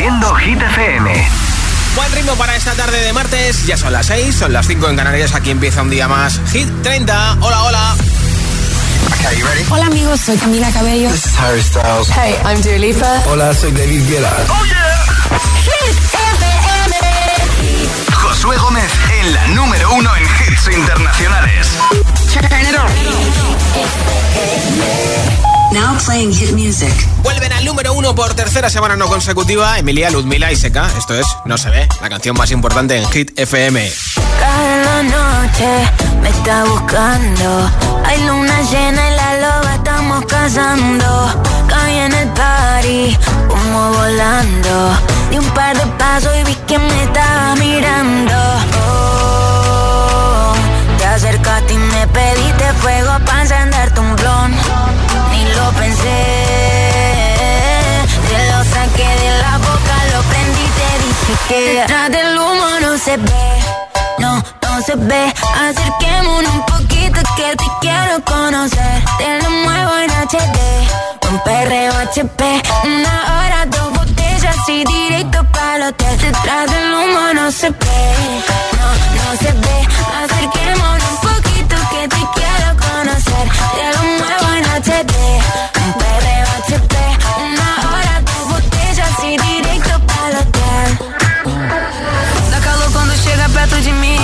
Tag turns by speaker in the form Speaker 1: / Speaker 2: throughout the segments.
Speaker 1: Haciendo Hit FM.
Speaker 2: Buen ritmo para esta tarde de martes. Ya son las 6, son las 5 en Canarias. Aquí empieza un día más. Hit 30. Hola, hola.
Speaker 3: Hola amigos, soy Camila Cabello.
Speaker 4: This is Harry Styles.
Speaker 3: Hey, I'm Dua Lipa.
Speaker 5: Hola, soy David Guetta.
Speaker 1: Oh yeah.
Speaker 3: Hit FM.
Speaker 1: Josué Gómez en la número uno en hits internacionales.
Speaker 6: Now playing hit music.
Speaker 2: Vuelven al número uno por tercera semana no consecutiva Emilia, Ludmila y Seca. Esto es No se ve, la canción más importante en Hit FM.
Speaker 7: Cada noche me está buscando. Hay luna llena y la loba estamos cazando. Caí en el party, como volando. Di un par de pasos y vi que me estaba mirando. Oh, acercaste y me pediste fuego para encenderte un blon lo pensé. Te lo saqué de la boca, lo prendí, te dije que detrás del humo no se ve. No, no se ve. Acerquémonos un poquito que te quiero conocer. Te lo muevo en HD. Un perreo HP. Una hora, dos botellas y directo para hotel. Detrás del humo no se ve. No, no se ve. Acerquémonos un poquito que te quiero conocer. Te lo muevo en HD. Un perreo HP. Una hora, dos botellas y directo para el hotel. Dá calor quando chega perto de mim,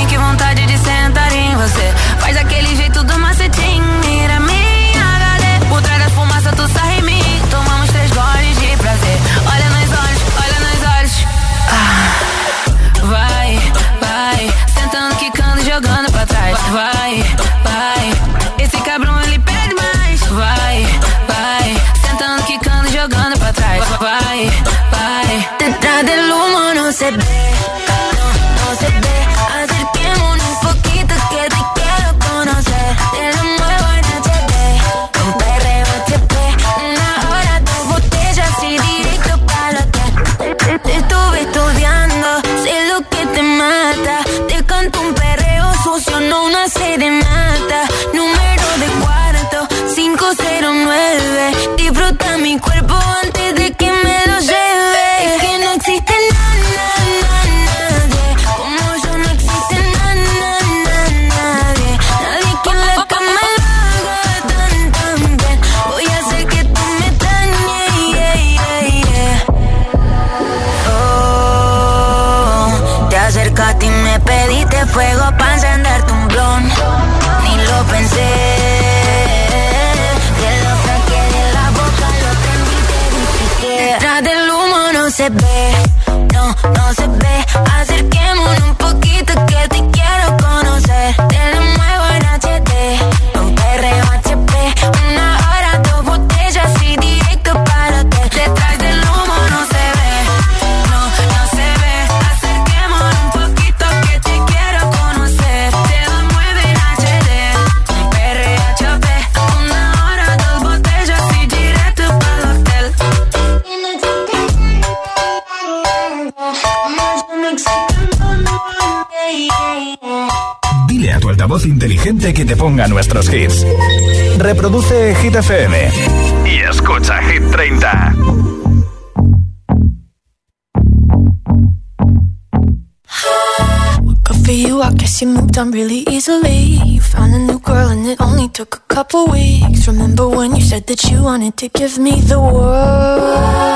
Speaker 7: Vai, vai, esse cabrão ele pede mais. Vai, vai, sentando, quicando, jogando pra trás. Vai, vai, detrás del humo no se ve.
Speaker 1: Inteligente que te ponga nuestros hits. Reproduce Hit FM. Y escucha Hit 30.
Speaker 8: For you, I guess you moved on really easily. You found a new girl and it only took a couple weeks. Remember when you said that you wanted to give me the world?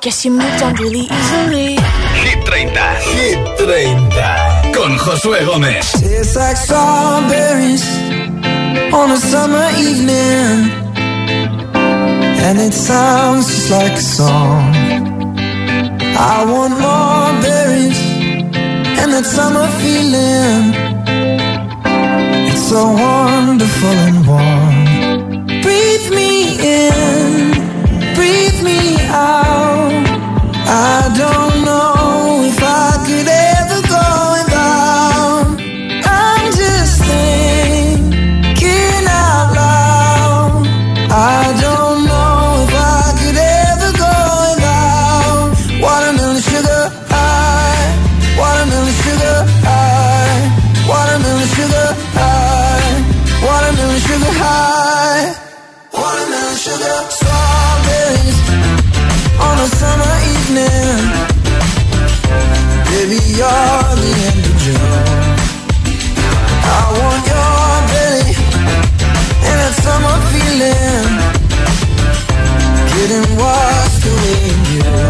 Speaker 8: guess you moved on really easily.
Speaker 1: Hit 30. Hit 30. Con Josué Gómez.
Speaker 4: Tastes like strawberries on a summer evening. And it sounds just like a song. I want more berries and that summer feeling. It's so wonderful and warm. Breathe me in, breathe me out. I don't know a summer evening. Baby, you're the end of June. I want your belly and that summer feeling. Getting washed away in you.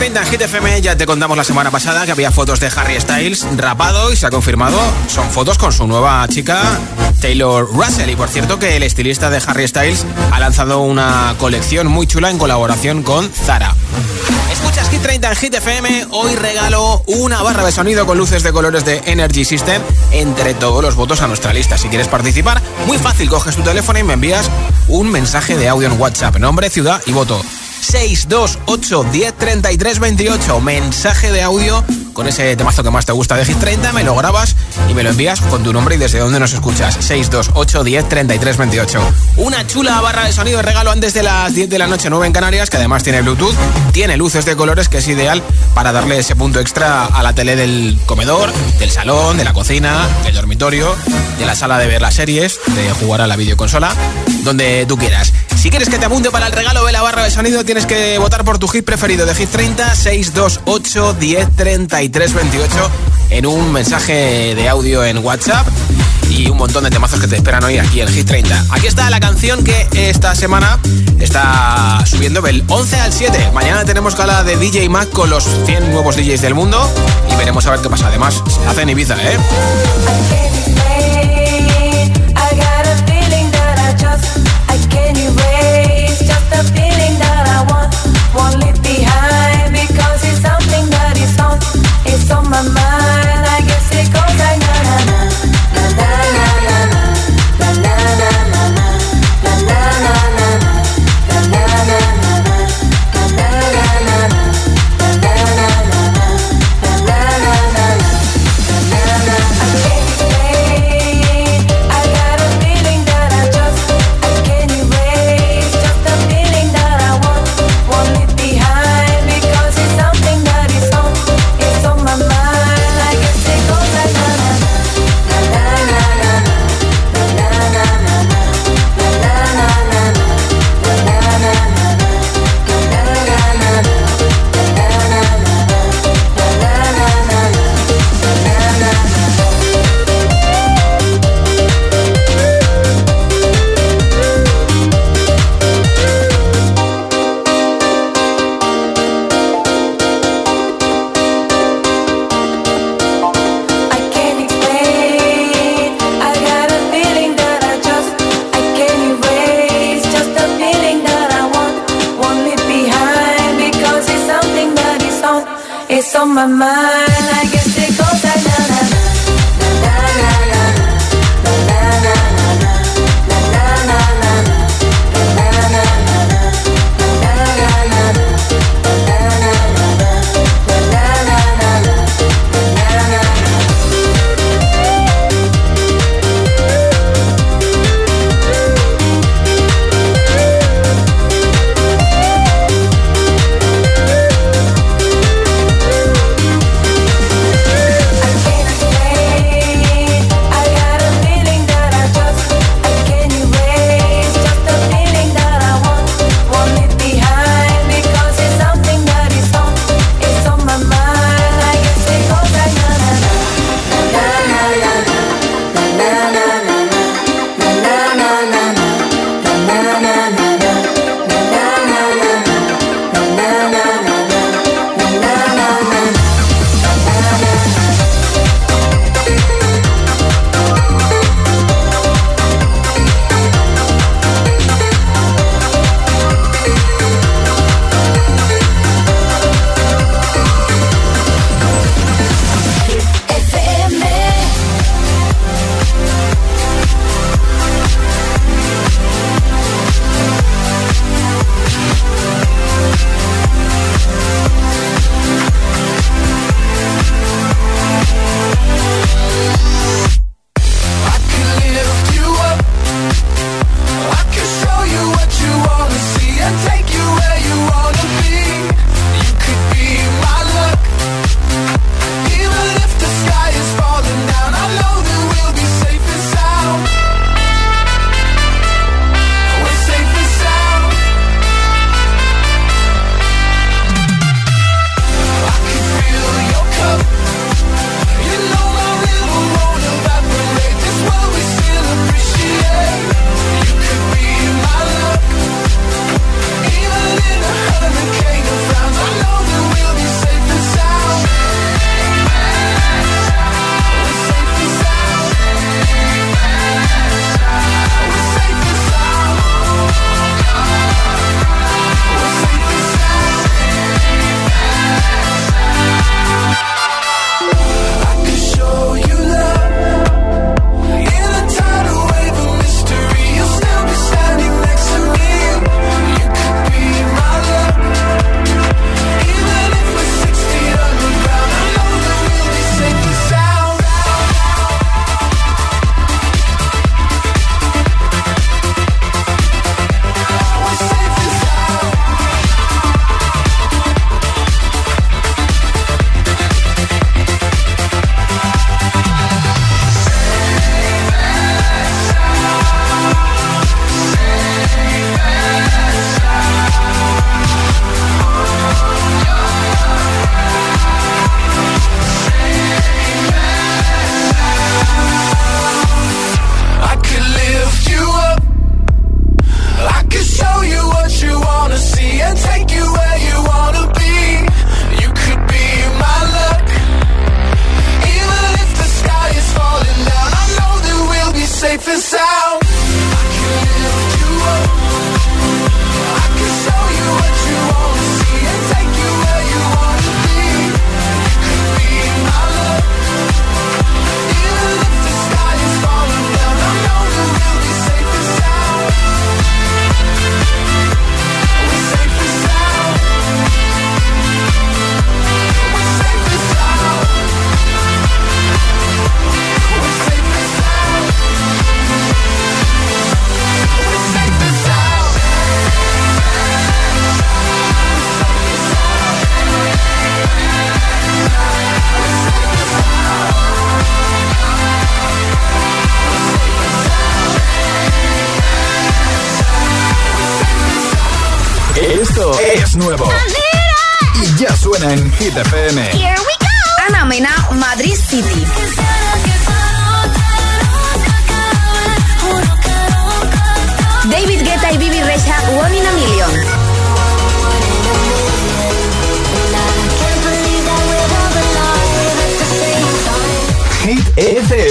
Speaker 2: 30 en Hit FM. Ya te contamos la semana pasada que había fotos de Harry Styles rapado y se ha confirmado. Son fotos con su nueva chica Taylor Russell. Y por cierto que el estilista de Harry Styles ha lanzado una colección muy chula en colaboración con Zara. Escuchas Hit 30 en Hit FM. Hoy regalo una barra de sonido con luces de colores de Energy System entre todos los votos a nuestra lista. Si quieres participar, muy fácil, coges tu teléfono y me envías un mensaje de audio en WhatsApp. Nombre, ciudad y voto. 628 10 33 28. Mensaje de audio con ese temazo que más te gusta de Hit 30. Me lo grabas y me lo envías con tu nombre y desde dónde nos escuchas. 628 10 33 28. Una chula barra de sonido de regalo antes de las 10 de la noche, 9 en Canarias, que además tiene Bluetooth, tiene luces de colores que es ideal para darle ese punto extra a la tele del comedor, del salón, de la cocina, del dormitorio, de la sala de ver las series, de jugar a la videoconsola, donde tú quieras. Si quieres que te apunte para el regalo de la barra de sonido, tienes que votar por tu hit preferido de Hit 30 628 10 33 28 en un mensaje de audio en WhatsApp y un montón de temazos que te esperan hoy aquí en Hit 30. Aquí está la canción que esta semana está subiendo del 11 al 7. Mañana tenemos gala de DJ Mac con los 100 nuevos DJs del mundo y veremos a ver qué pasa. Además, se hace en Ibiza, ¿eh?
Speaker 8: My mind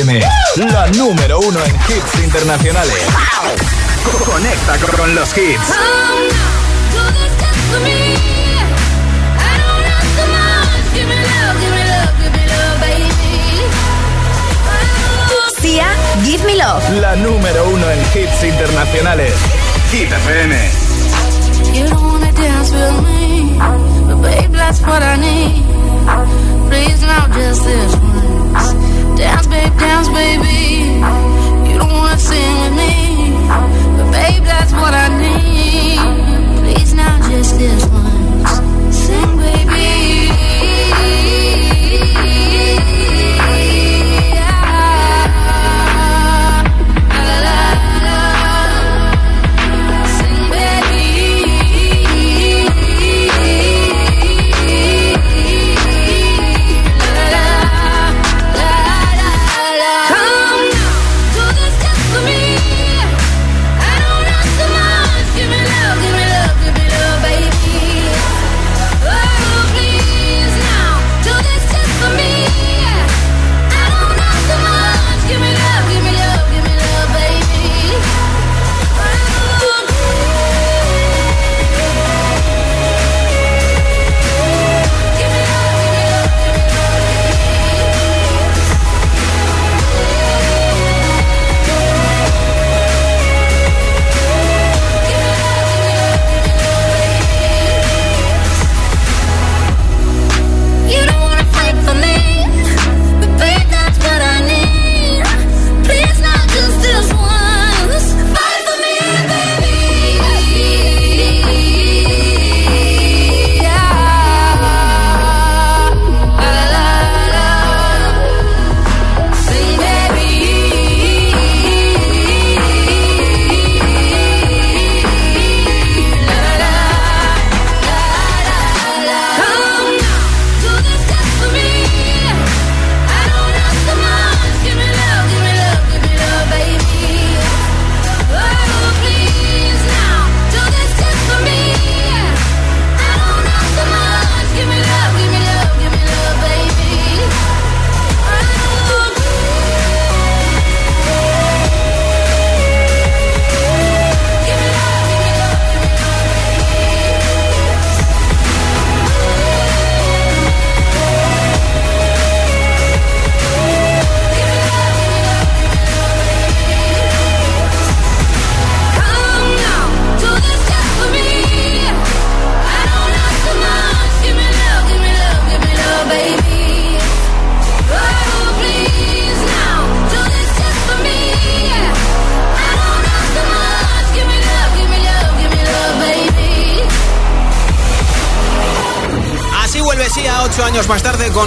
Speaker 1: FM, la número uno en hits internacionales. Conecta con los hits.
Speaker 8: Give me give me love, baby.
Speaker 3: Sia, Give Me Love.
Speaker 1: La número uno en hits internacionales. Hit FM.
Speaker 8: You don't wanna dance with me, but babe, that's what I need. Please just this once. Dance, babe, dance, baby. You don't wanna sing with me, but babe, that's what I need. Please just this.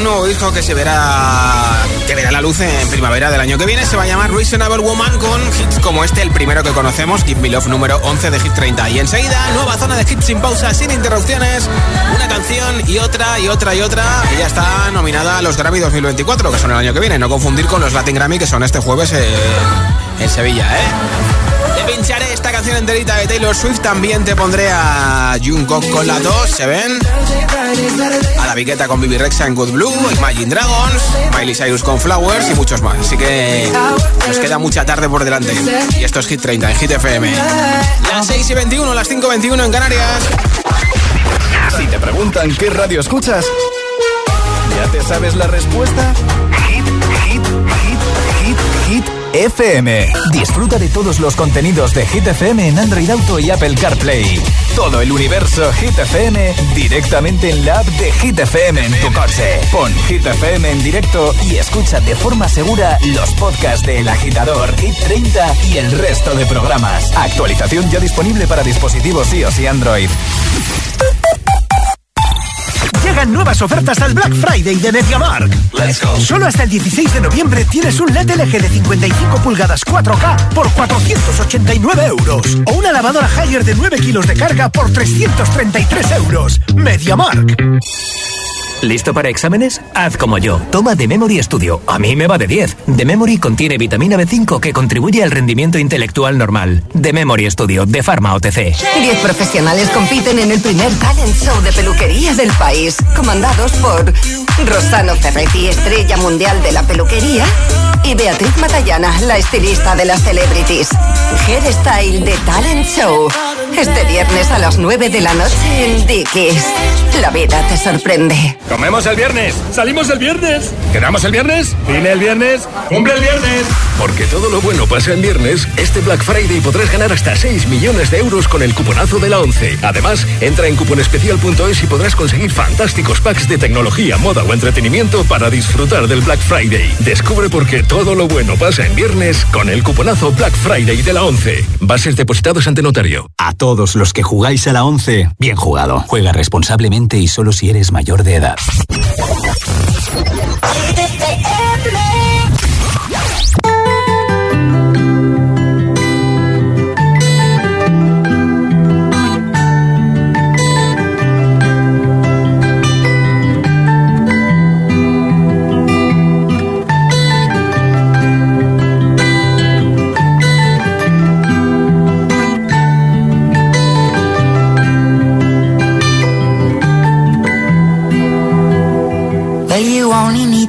Speaker 2: Un nuevo disco que se verá que verá la luz en primavera del año que viene. Se va a llamar Reasonable Woman con hits como este, el primero que conocemos, Give Me Love número 11 de Hit 30. Y enseguida, nueva zona de hits sin pausa, sin interrupciones, una canción y otra y otra y otra. Y ya está nominada a los Grammy 2024, que son el año que viene. No confundir con los Latin Grammy que son este jueves en Sevilla, ¿eh? Te pincharé esta canción enterita de Taylor Swift. También te pondré a Jungkook con la 2, ¿se ven? A la Viqueta con Bibi Rexa en Good Blue, Imagine Dragons, Miley Cyrus con Flowers y muchos más. Así que nos queda mucha tarde por delante. Y esto es Hit 30 en Hit FM. Las 6 y 21, las 5 y 21 en Canarias.
Speaker 1: Si te preguntan qué radio escuchas, ¿ya te sabes la respuesta? FM. Disfruta de todos los contenidos de Hit FM en Android Auto y Apple CarPlay. Todo el universo Hit FM directamente en la app de Hit FM en tu coche. Pon Hit FM en directo y escucha de forma segura los podcasts de El Agitador, Hit 30 y el resto de programas. Actualización ya disponible para dispositivos iOS y Android.
Speaker 6: Llegan nuevas ofertas al Black Friday de MediaMark. Solo hasta el 16 de noviembre tienes un LED LG de 55 pulgadas 4K por 489 euros. O una lavadora Haier de 9 kilos de carga por 333 euros. MediaMark.
Speaker 9: ¿Listo para exámenes? Haz como yo. Toma The Memory Studio. A mí me va de 10. The Memory contiene vitamina B5 que contribuye al rendimiento intelectual normal. The Memory Studio de Pharma OTC.
Speaker 10: Diez profesionales compiten en el primer talent show de peluquería del país, comandados por Rosano Ferretti, estrella mundial de la peluquería, y Beatriz Matallana, la estilista de las celebrities. Hairstyle de Talent Show. Este viernes a las 9 de la noche en Dickies. La vida te sorprende.
Speaker 11: Comemos el viernes, salimos el viernes, quedamos el viernes, vine el viernes, cumple el viernes.
Speaker 12: Porque todo lo bueno pasa en viernes, este Black Friday podrás ganar hasta 6 millones de euros con el cuponazo de la 11. Además, entra en cuponespecial.es y podrás conseguir fantásticos packs de tecnología, moda o entretenimiento para disfrutar del Black Friday. Descubre por qué todo lo bueno pasa en viernes con el cuponazo Black Friday de la 11. Bases depositados ante notario.
Speaker 13: A todos los que jugáis a la 11, bien jugado. Juega responsablemente y solo si eres mayor de edad.
Speaker 14: Need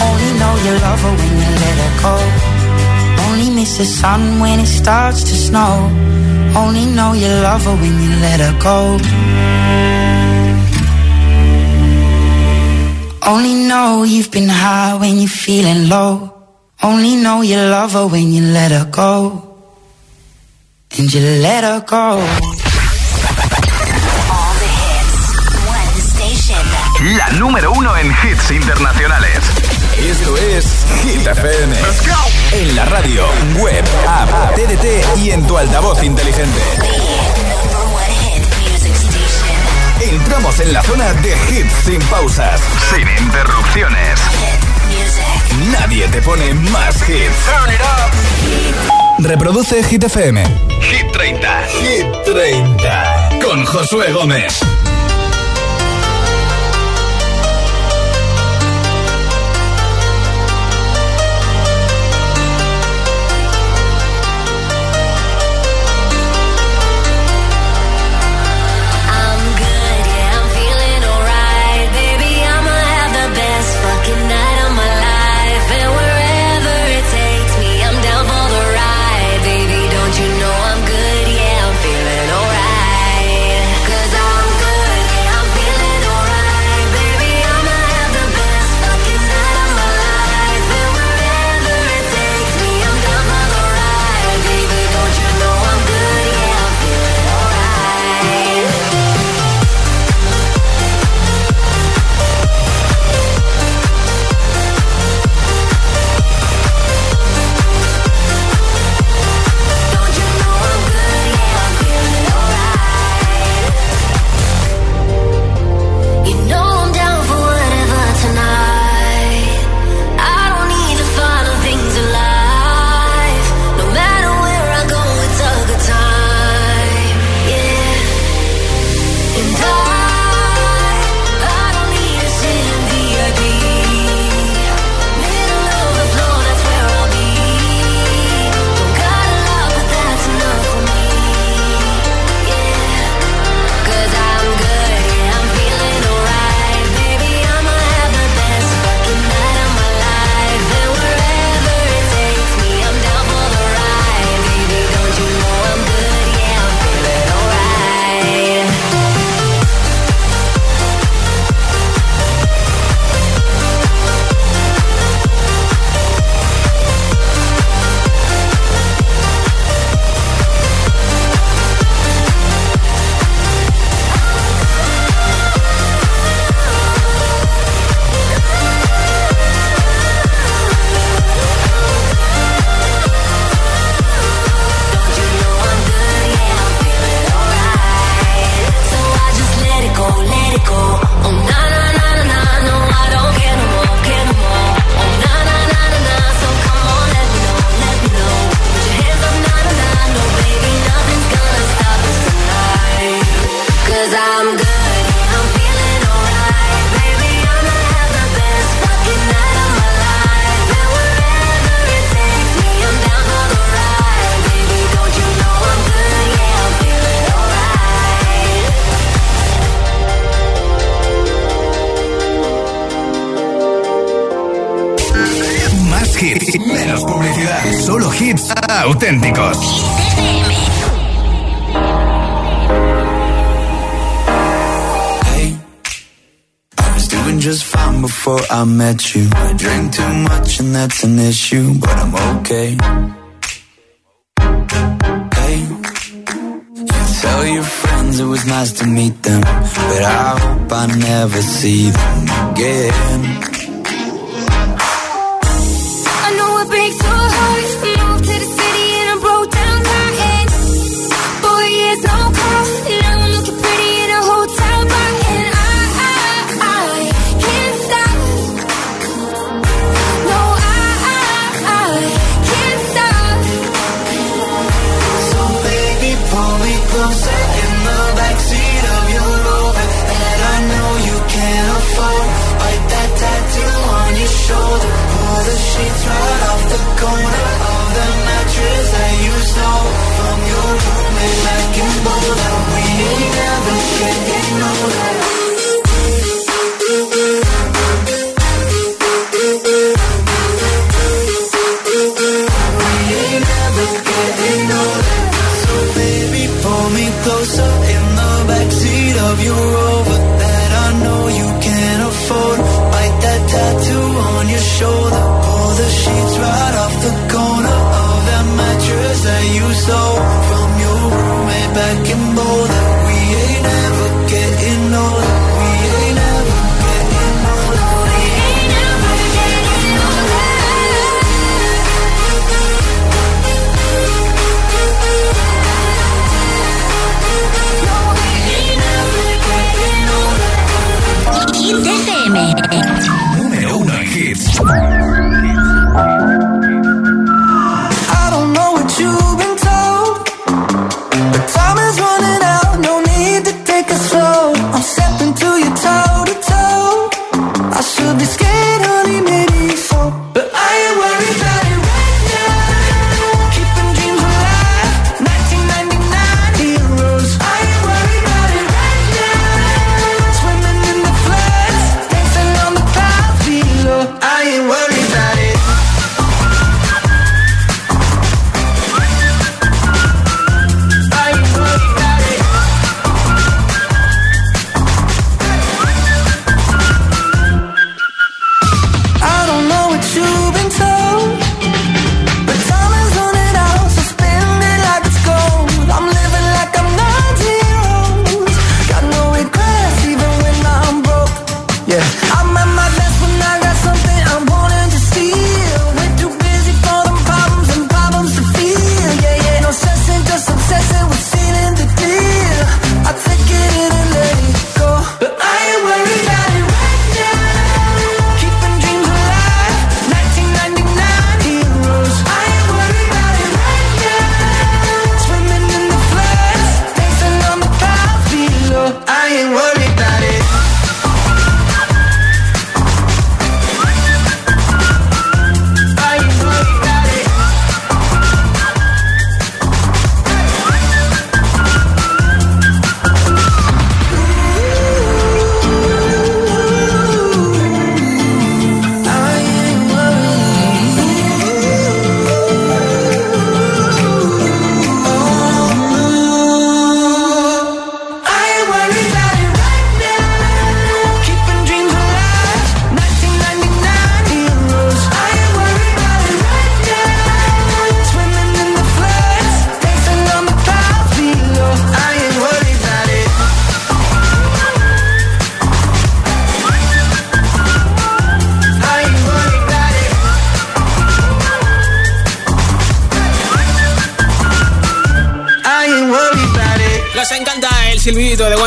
Speaker 14: Only know you love her when you let her go. Only miss the sun when it starts to snow. Only know you love her when you let her go. Only know you've been high when you're feeling low. Only know you love her when you let her go. And you let her go.
Speaker 1: La número uno en hits internacionales. Esto es Hit FM. En la radio, web, app, TDT y en tu altavoz inteligente. Entramos en la zona de hits sin pausas, sin interrupciones. Nadie te pone más hits. Reproduce Hit FM. Hit 30. Hit 30. Con Josué Gómez. más hits, menos publicidad. Solo hits auténticos.
Speaker 4: Hey, I was doing just fine before I met you. I drink too much and that's an issue, but I'm okay. Hey, you tell your friends it was nice to meet them, but I hope I never see them again.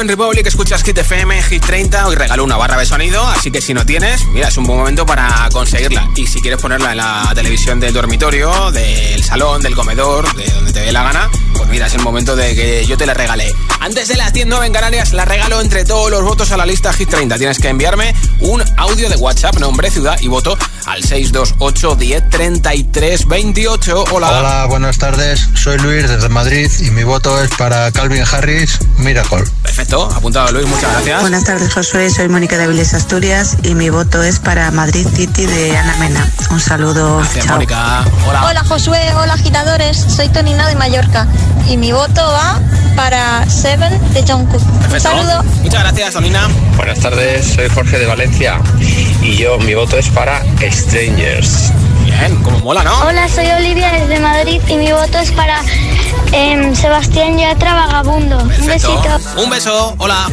Speaker 2: One Republic, escuchas Hit FM, Hit 30, hoy regalo una barra de sonido, así que si no tienes, mira, es un buen momento para conseguirla. Y si quieres ponerla en la televisión del dormitorio, del salón, del comedor, de donde te dé la gana, pues mira, es el momento de que yo te la regale Antes de las 10.09 en Canarias, la regalo entre todos los votos a la lista Hit 30. Tienes que enviarme un audio de WhatsApp, nombre, ciudad y voto
Speaker 15: al 628 10 33 28. Hola.
Speaker 16: Hola, buenas tardes. Soy Luis desde Madrid y mi voto es para Calvin Harris Miracle.
Speaker 15: Perfecto, apuntado Luis, muchas gracias.
Speaker 17: Buenas tardes, Josué. Soy Mónica de Avilés, Asturias, y mi voto es para Madrid City de Ana Mena. Un saludo.
Speaker 15: Gracias, Mónica. Hola.
Speaker 18: Josué. Hola, agitadores. Soy Tonina de Mallorca y mi voto va para Seven de Jungkook. Un saludo.
Speaker 15: Muchas gracias, Tonina.
Speaker 19: Buenas tardes, soy Jorge de Valencia y yo, mi voto es para Strangers.
Speaker 15: Bien, como mola, ¿no?
Speaker 20: Hola, soy Olivia desde Madrid y mi voto es para eh, Sebastián Yatra Vagabundo. Un besito.
Speaker 15: Un beso, hola.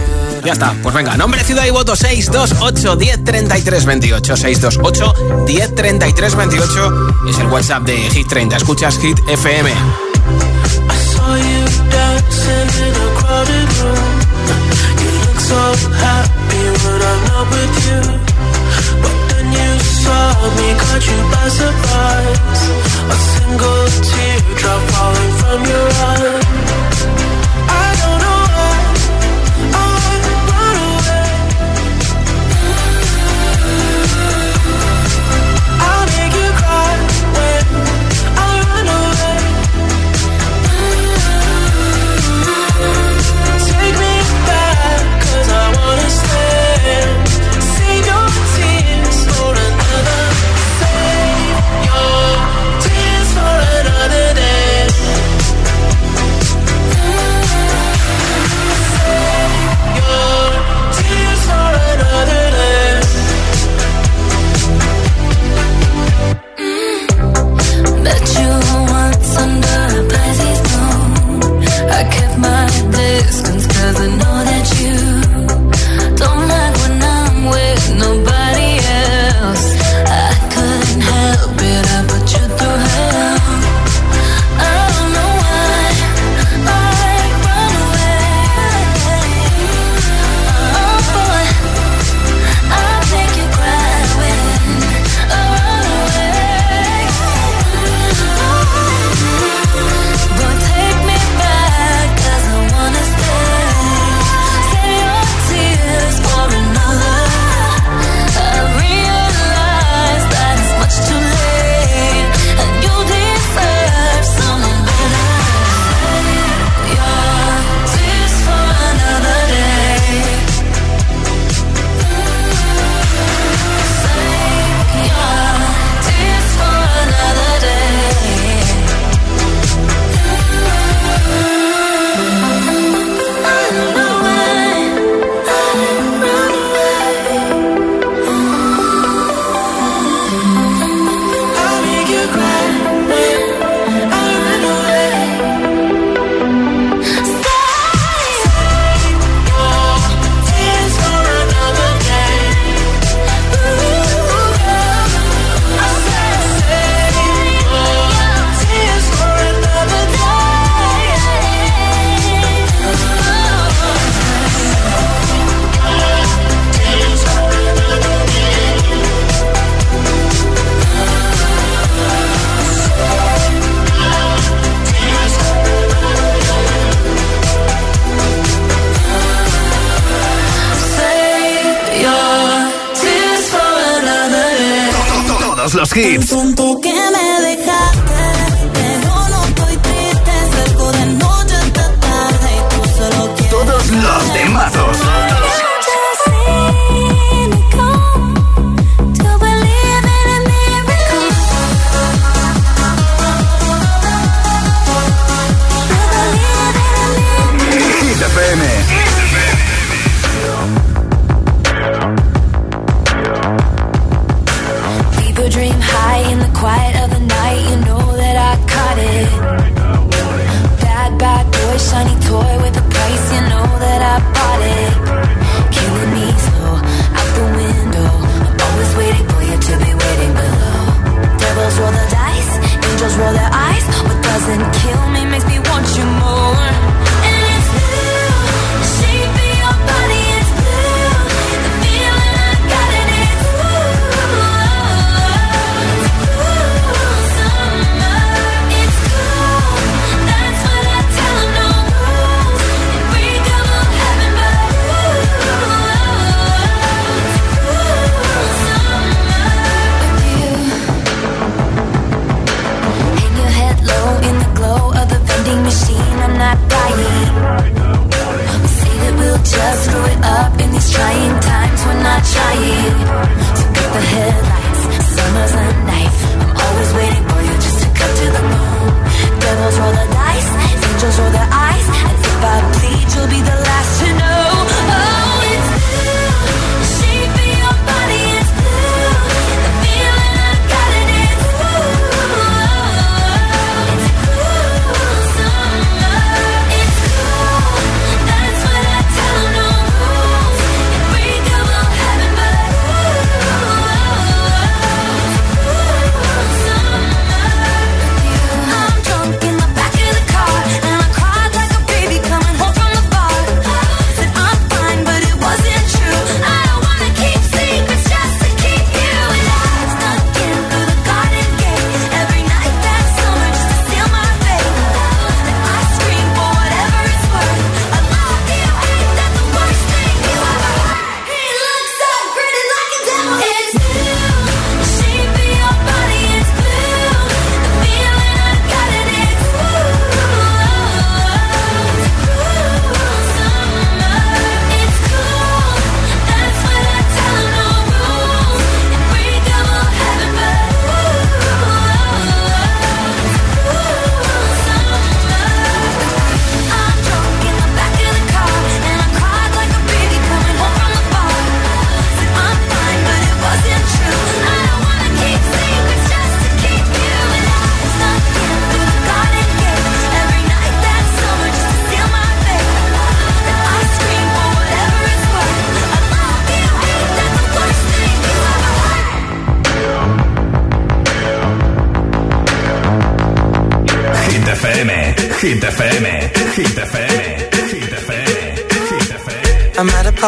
Speaker 15: Ya está, pues venga, nombre, ciudad y voto 628 1033 28. 628 1033 28 es el WhatsApp de Hit 30. Escuchas Hit FM.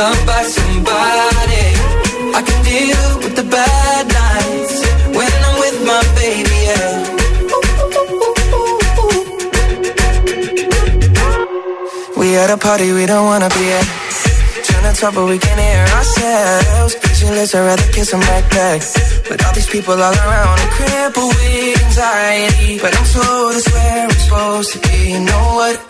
Speaker 21: Loved by somebody. I can deal with the bad nights when I'm with my baby, yeah. We at a party we don't wanna be at. Trying to talk but we can't hear ourselves. Pictureless, I'd rather kiss them right back. But all these people all around, I'm crippled with anxiety. But I'm told it's where I'm supposed to be. You know what?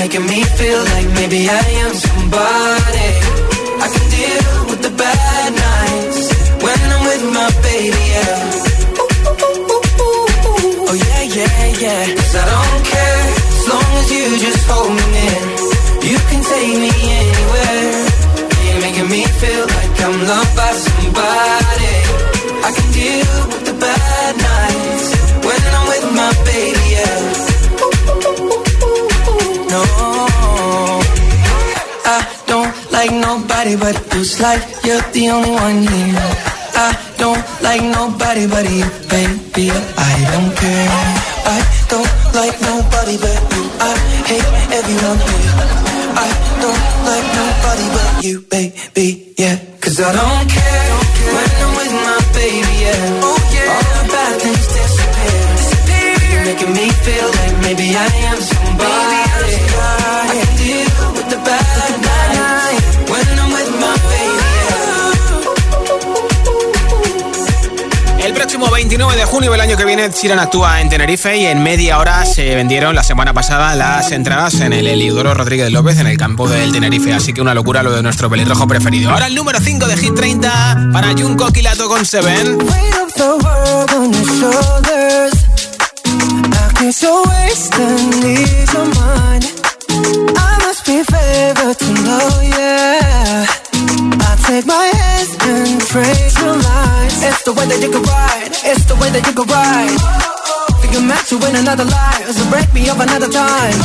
Speaker 21: making me feel like maybe I am somebody. I can deal with the bad nights when I'm with my baby, yeah. Oh yeah, yeah, yeah. Cause I don't care as long as you just hold me near. You can take me anywhere. You're making me feel like I'm loved by nobody but. It's like you're the only one here. I don't like nobody but you, baby. I don't care. I don't like nobody but you. I hate everyone here. I don't like nobody but you, baby. Yeah, cause I don't care when I'm with my baby. Yeah, oh yeah. All the bad things disappear. Making me feel like maybe I am somebody.
Speaker 2: Próximo 29 de junio del año que viene, Chiran actúa en Tenerife y en media hora se vendieron la semana pasada las entradas en el Eliodoro Rodríguez López en el campo del Tenerife. Así que una locura lo de nuestro pelirrojo preferido. Ahora el número 5 de Hit 30 para Junko Kilato con Seven.
Speaker 4: I to take my hands and praise your lines. It's the way that you can ride. It's the way that you can ride. Think I'm meant to win another life, so break me up another time.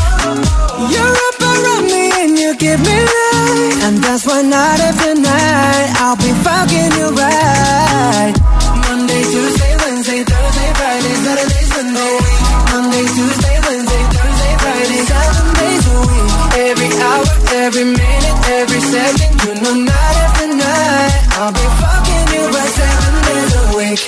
Speaker 4: You're up around me and you give me life, and that's why night after night I'll be fucking you right. Monday, Tuesday, Wednesday, Thursday, Friday, Saturday, Sunday. Monday, Tuesday, Wednesday, Thursday, Friday, seven days a week. Every hour, every minute, every second, you know, night, I'll be fucking you right seven days a week.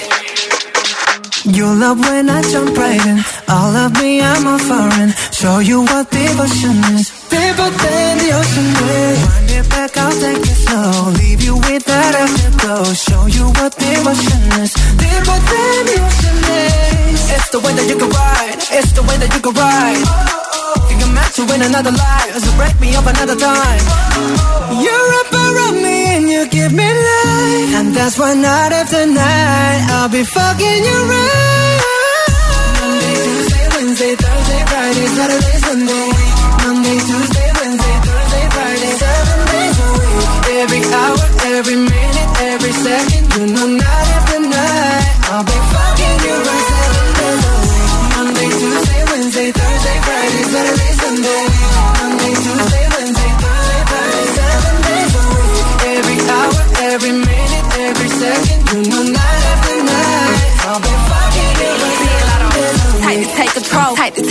Speaker 4: You love when I jump right in. All of me, I'm a foreign. Show you what devotion is. Deeper than the ocean is. Wind it back, I'll take it slow. Leave you with that afterglow. Show you what devotion is. Deeper than the ocean is. It's the way that you can ride. It's the way that you can ride. Think I'm meant to win another life. So break me up another time. You're up around me and you give me life. And that's why night after night I'll be fucking you right. Monday, Tuesday, Wednesday, Thursday, Friday, Saturday, Sunday. Monday, Tuesday, Wednesday, Thursday, Friday, seven days a week. Every hour, every minute,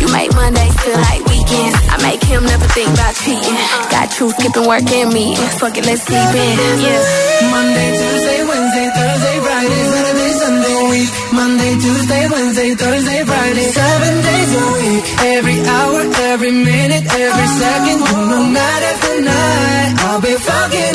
Speaker 8: You make Mondays feel like weekends. I make him never think about cheating. Got you skipping work and me. Fuck it, let's sleep in. Yeah.
Speaker 4: Monday, Tuesday, Wednesday, Thursday, Friday, Saturday, Sunday, week. Monday, Tuesday, Wednesday, Thursday, Friday, seven days a week. Every hour, every minute, every second, no matter the night, I'll be fucking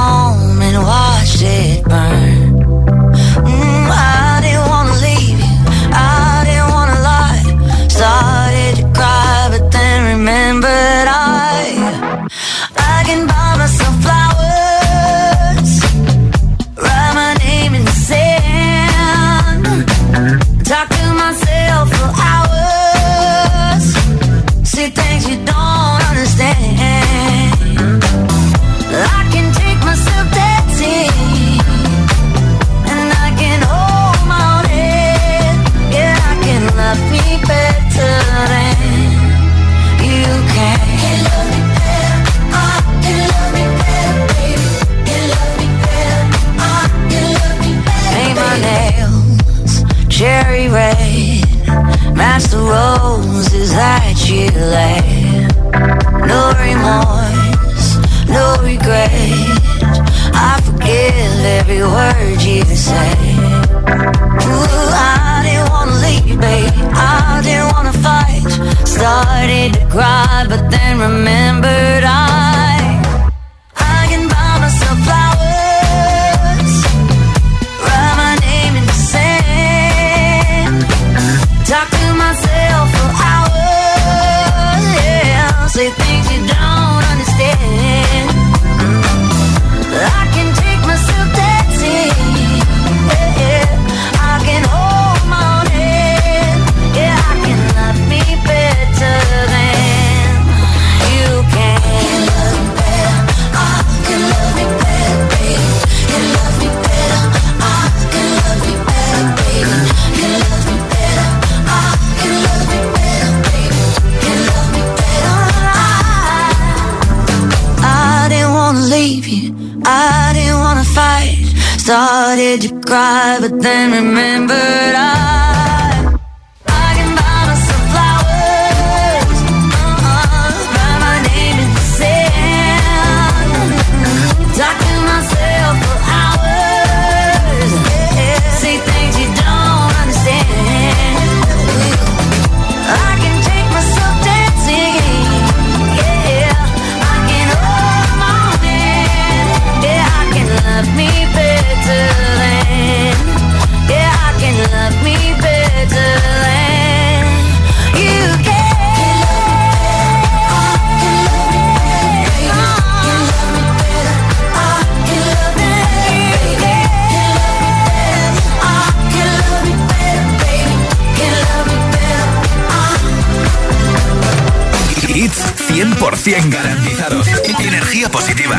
Speaker 1: estén garantizados. Energía positiva.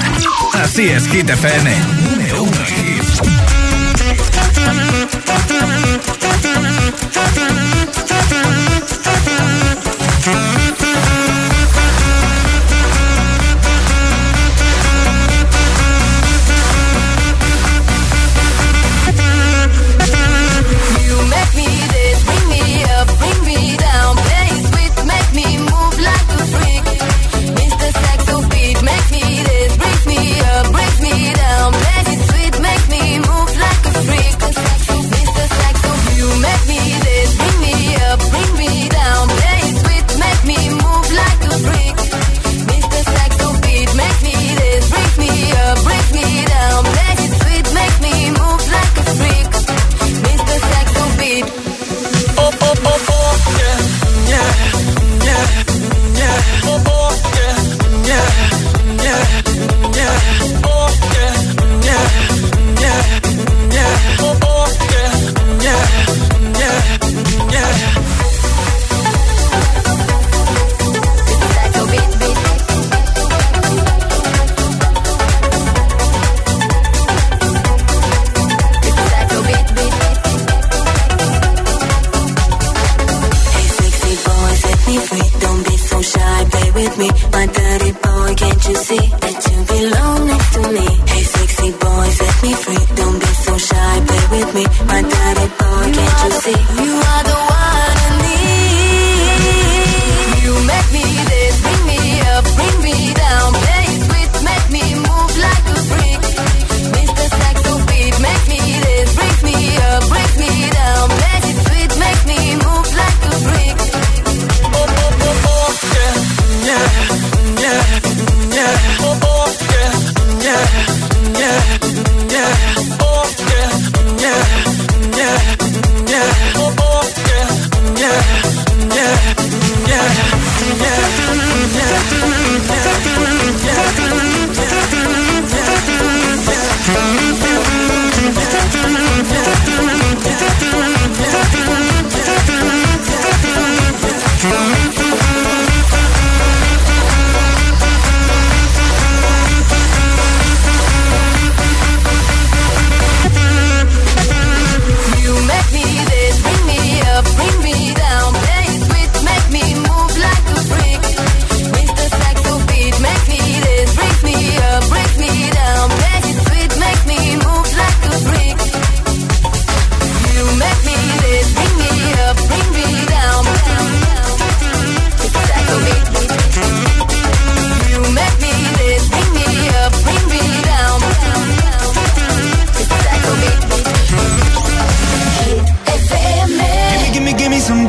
Speaker 1: Así es, Hit FM.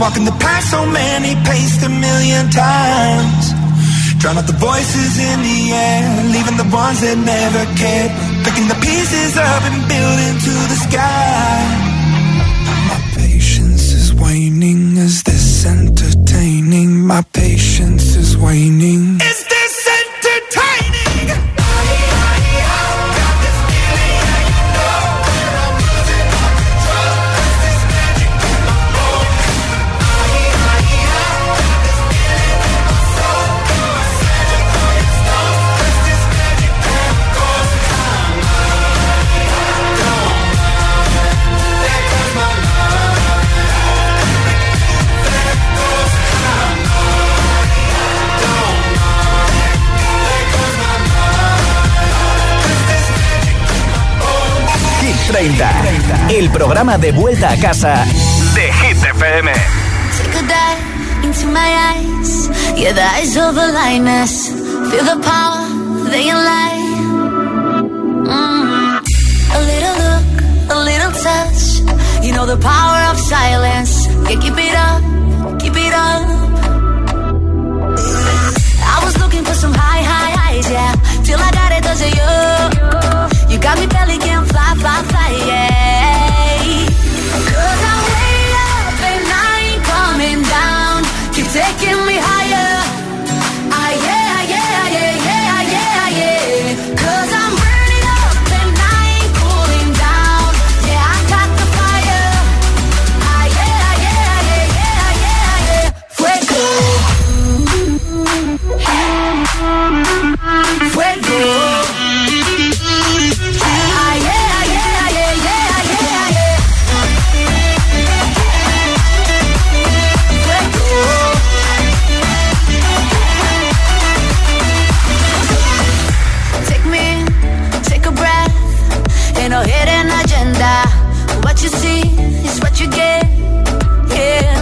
Speaker 22: Walking the path so many paced a million times. Drown out the voices in the air, leaving the ones that never cared, picking the pieces up and building to the sky.
Speaker 1: Programa de vuelta a casa de Hit FM.
Speaker 7: Take a dive into my eyes. Yeah, the eyes of a lioness. Feel the power, they lie. Mm. A little look, a little touch. You know the power of silence. Yeah, keep it up, What you see is what you get. Yeah.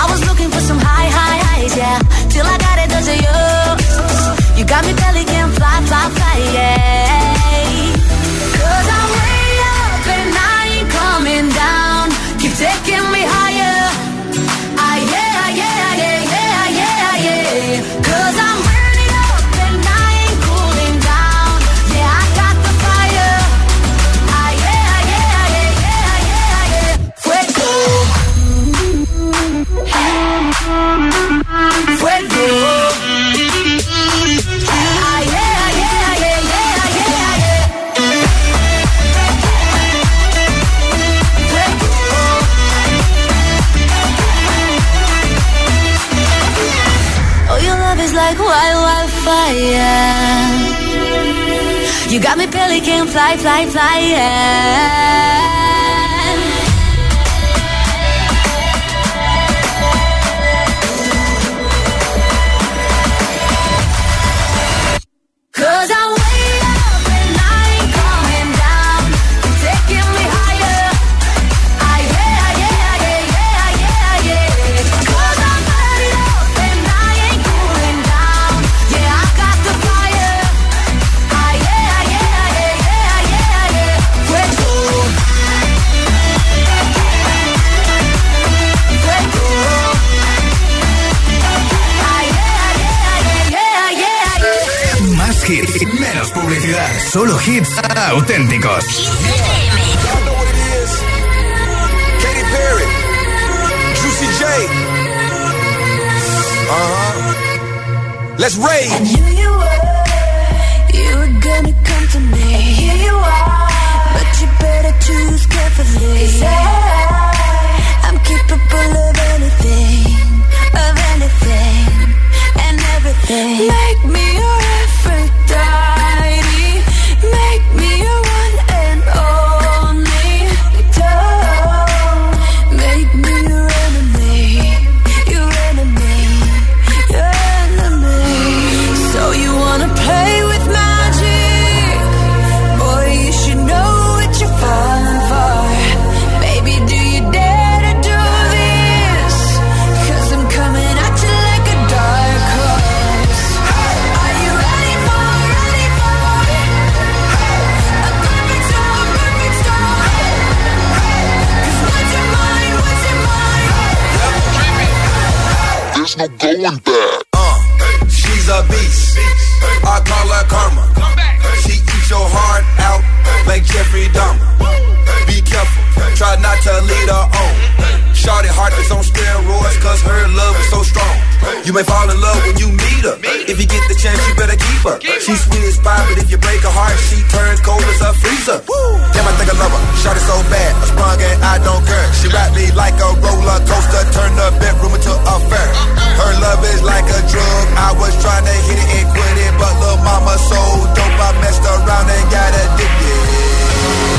Speaker 7: I was looking for some high, high highs, yeah. Till I got it, does it you? You got me belly can fly, fly, fly, yeah. we can fly, fly, fly, yeah.
Speaker 1: hits auténticos.
Speaker 22: Uh-huh. Let's rage.
Speaker 15: I knew you were, you were gonna come to me. And here you are, but you better choose carefully. Cause I, I'm capable of anything, of anything, and everything. You may fall in love when you meet her. If you get the chance, you better keep her. She sweet as pie, but if you break her heart, she turns cold as a freezer. Damn, I think I love
Speaker 22: her. Shot it so bad, I sprung and I don't care. She ride me like a roller coaster, turn the bedroom into a fair. Her love is like a drug. I was trying to hit it and quit it, but little mama so dope, I messed around and got addicted.